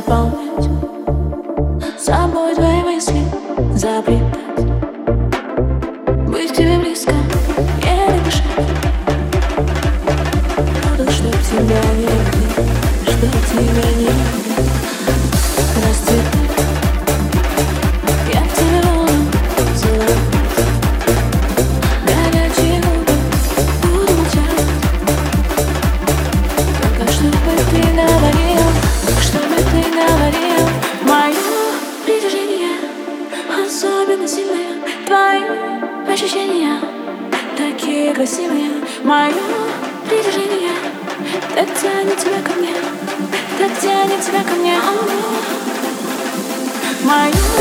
заполнять Собой твои мысли заплетать. Быть тебе близко, еле дышать Буду, чтоб тебя не видеть чтоб тебя не любить Расцветать Ты говорил, чтобы говорил Мое притяжение особенно сильное Твои ощущения такие красивые Мое притяжение так тянет тебя ко мне Так тянет тебя ко мне Мое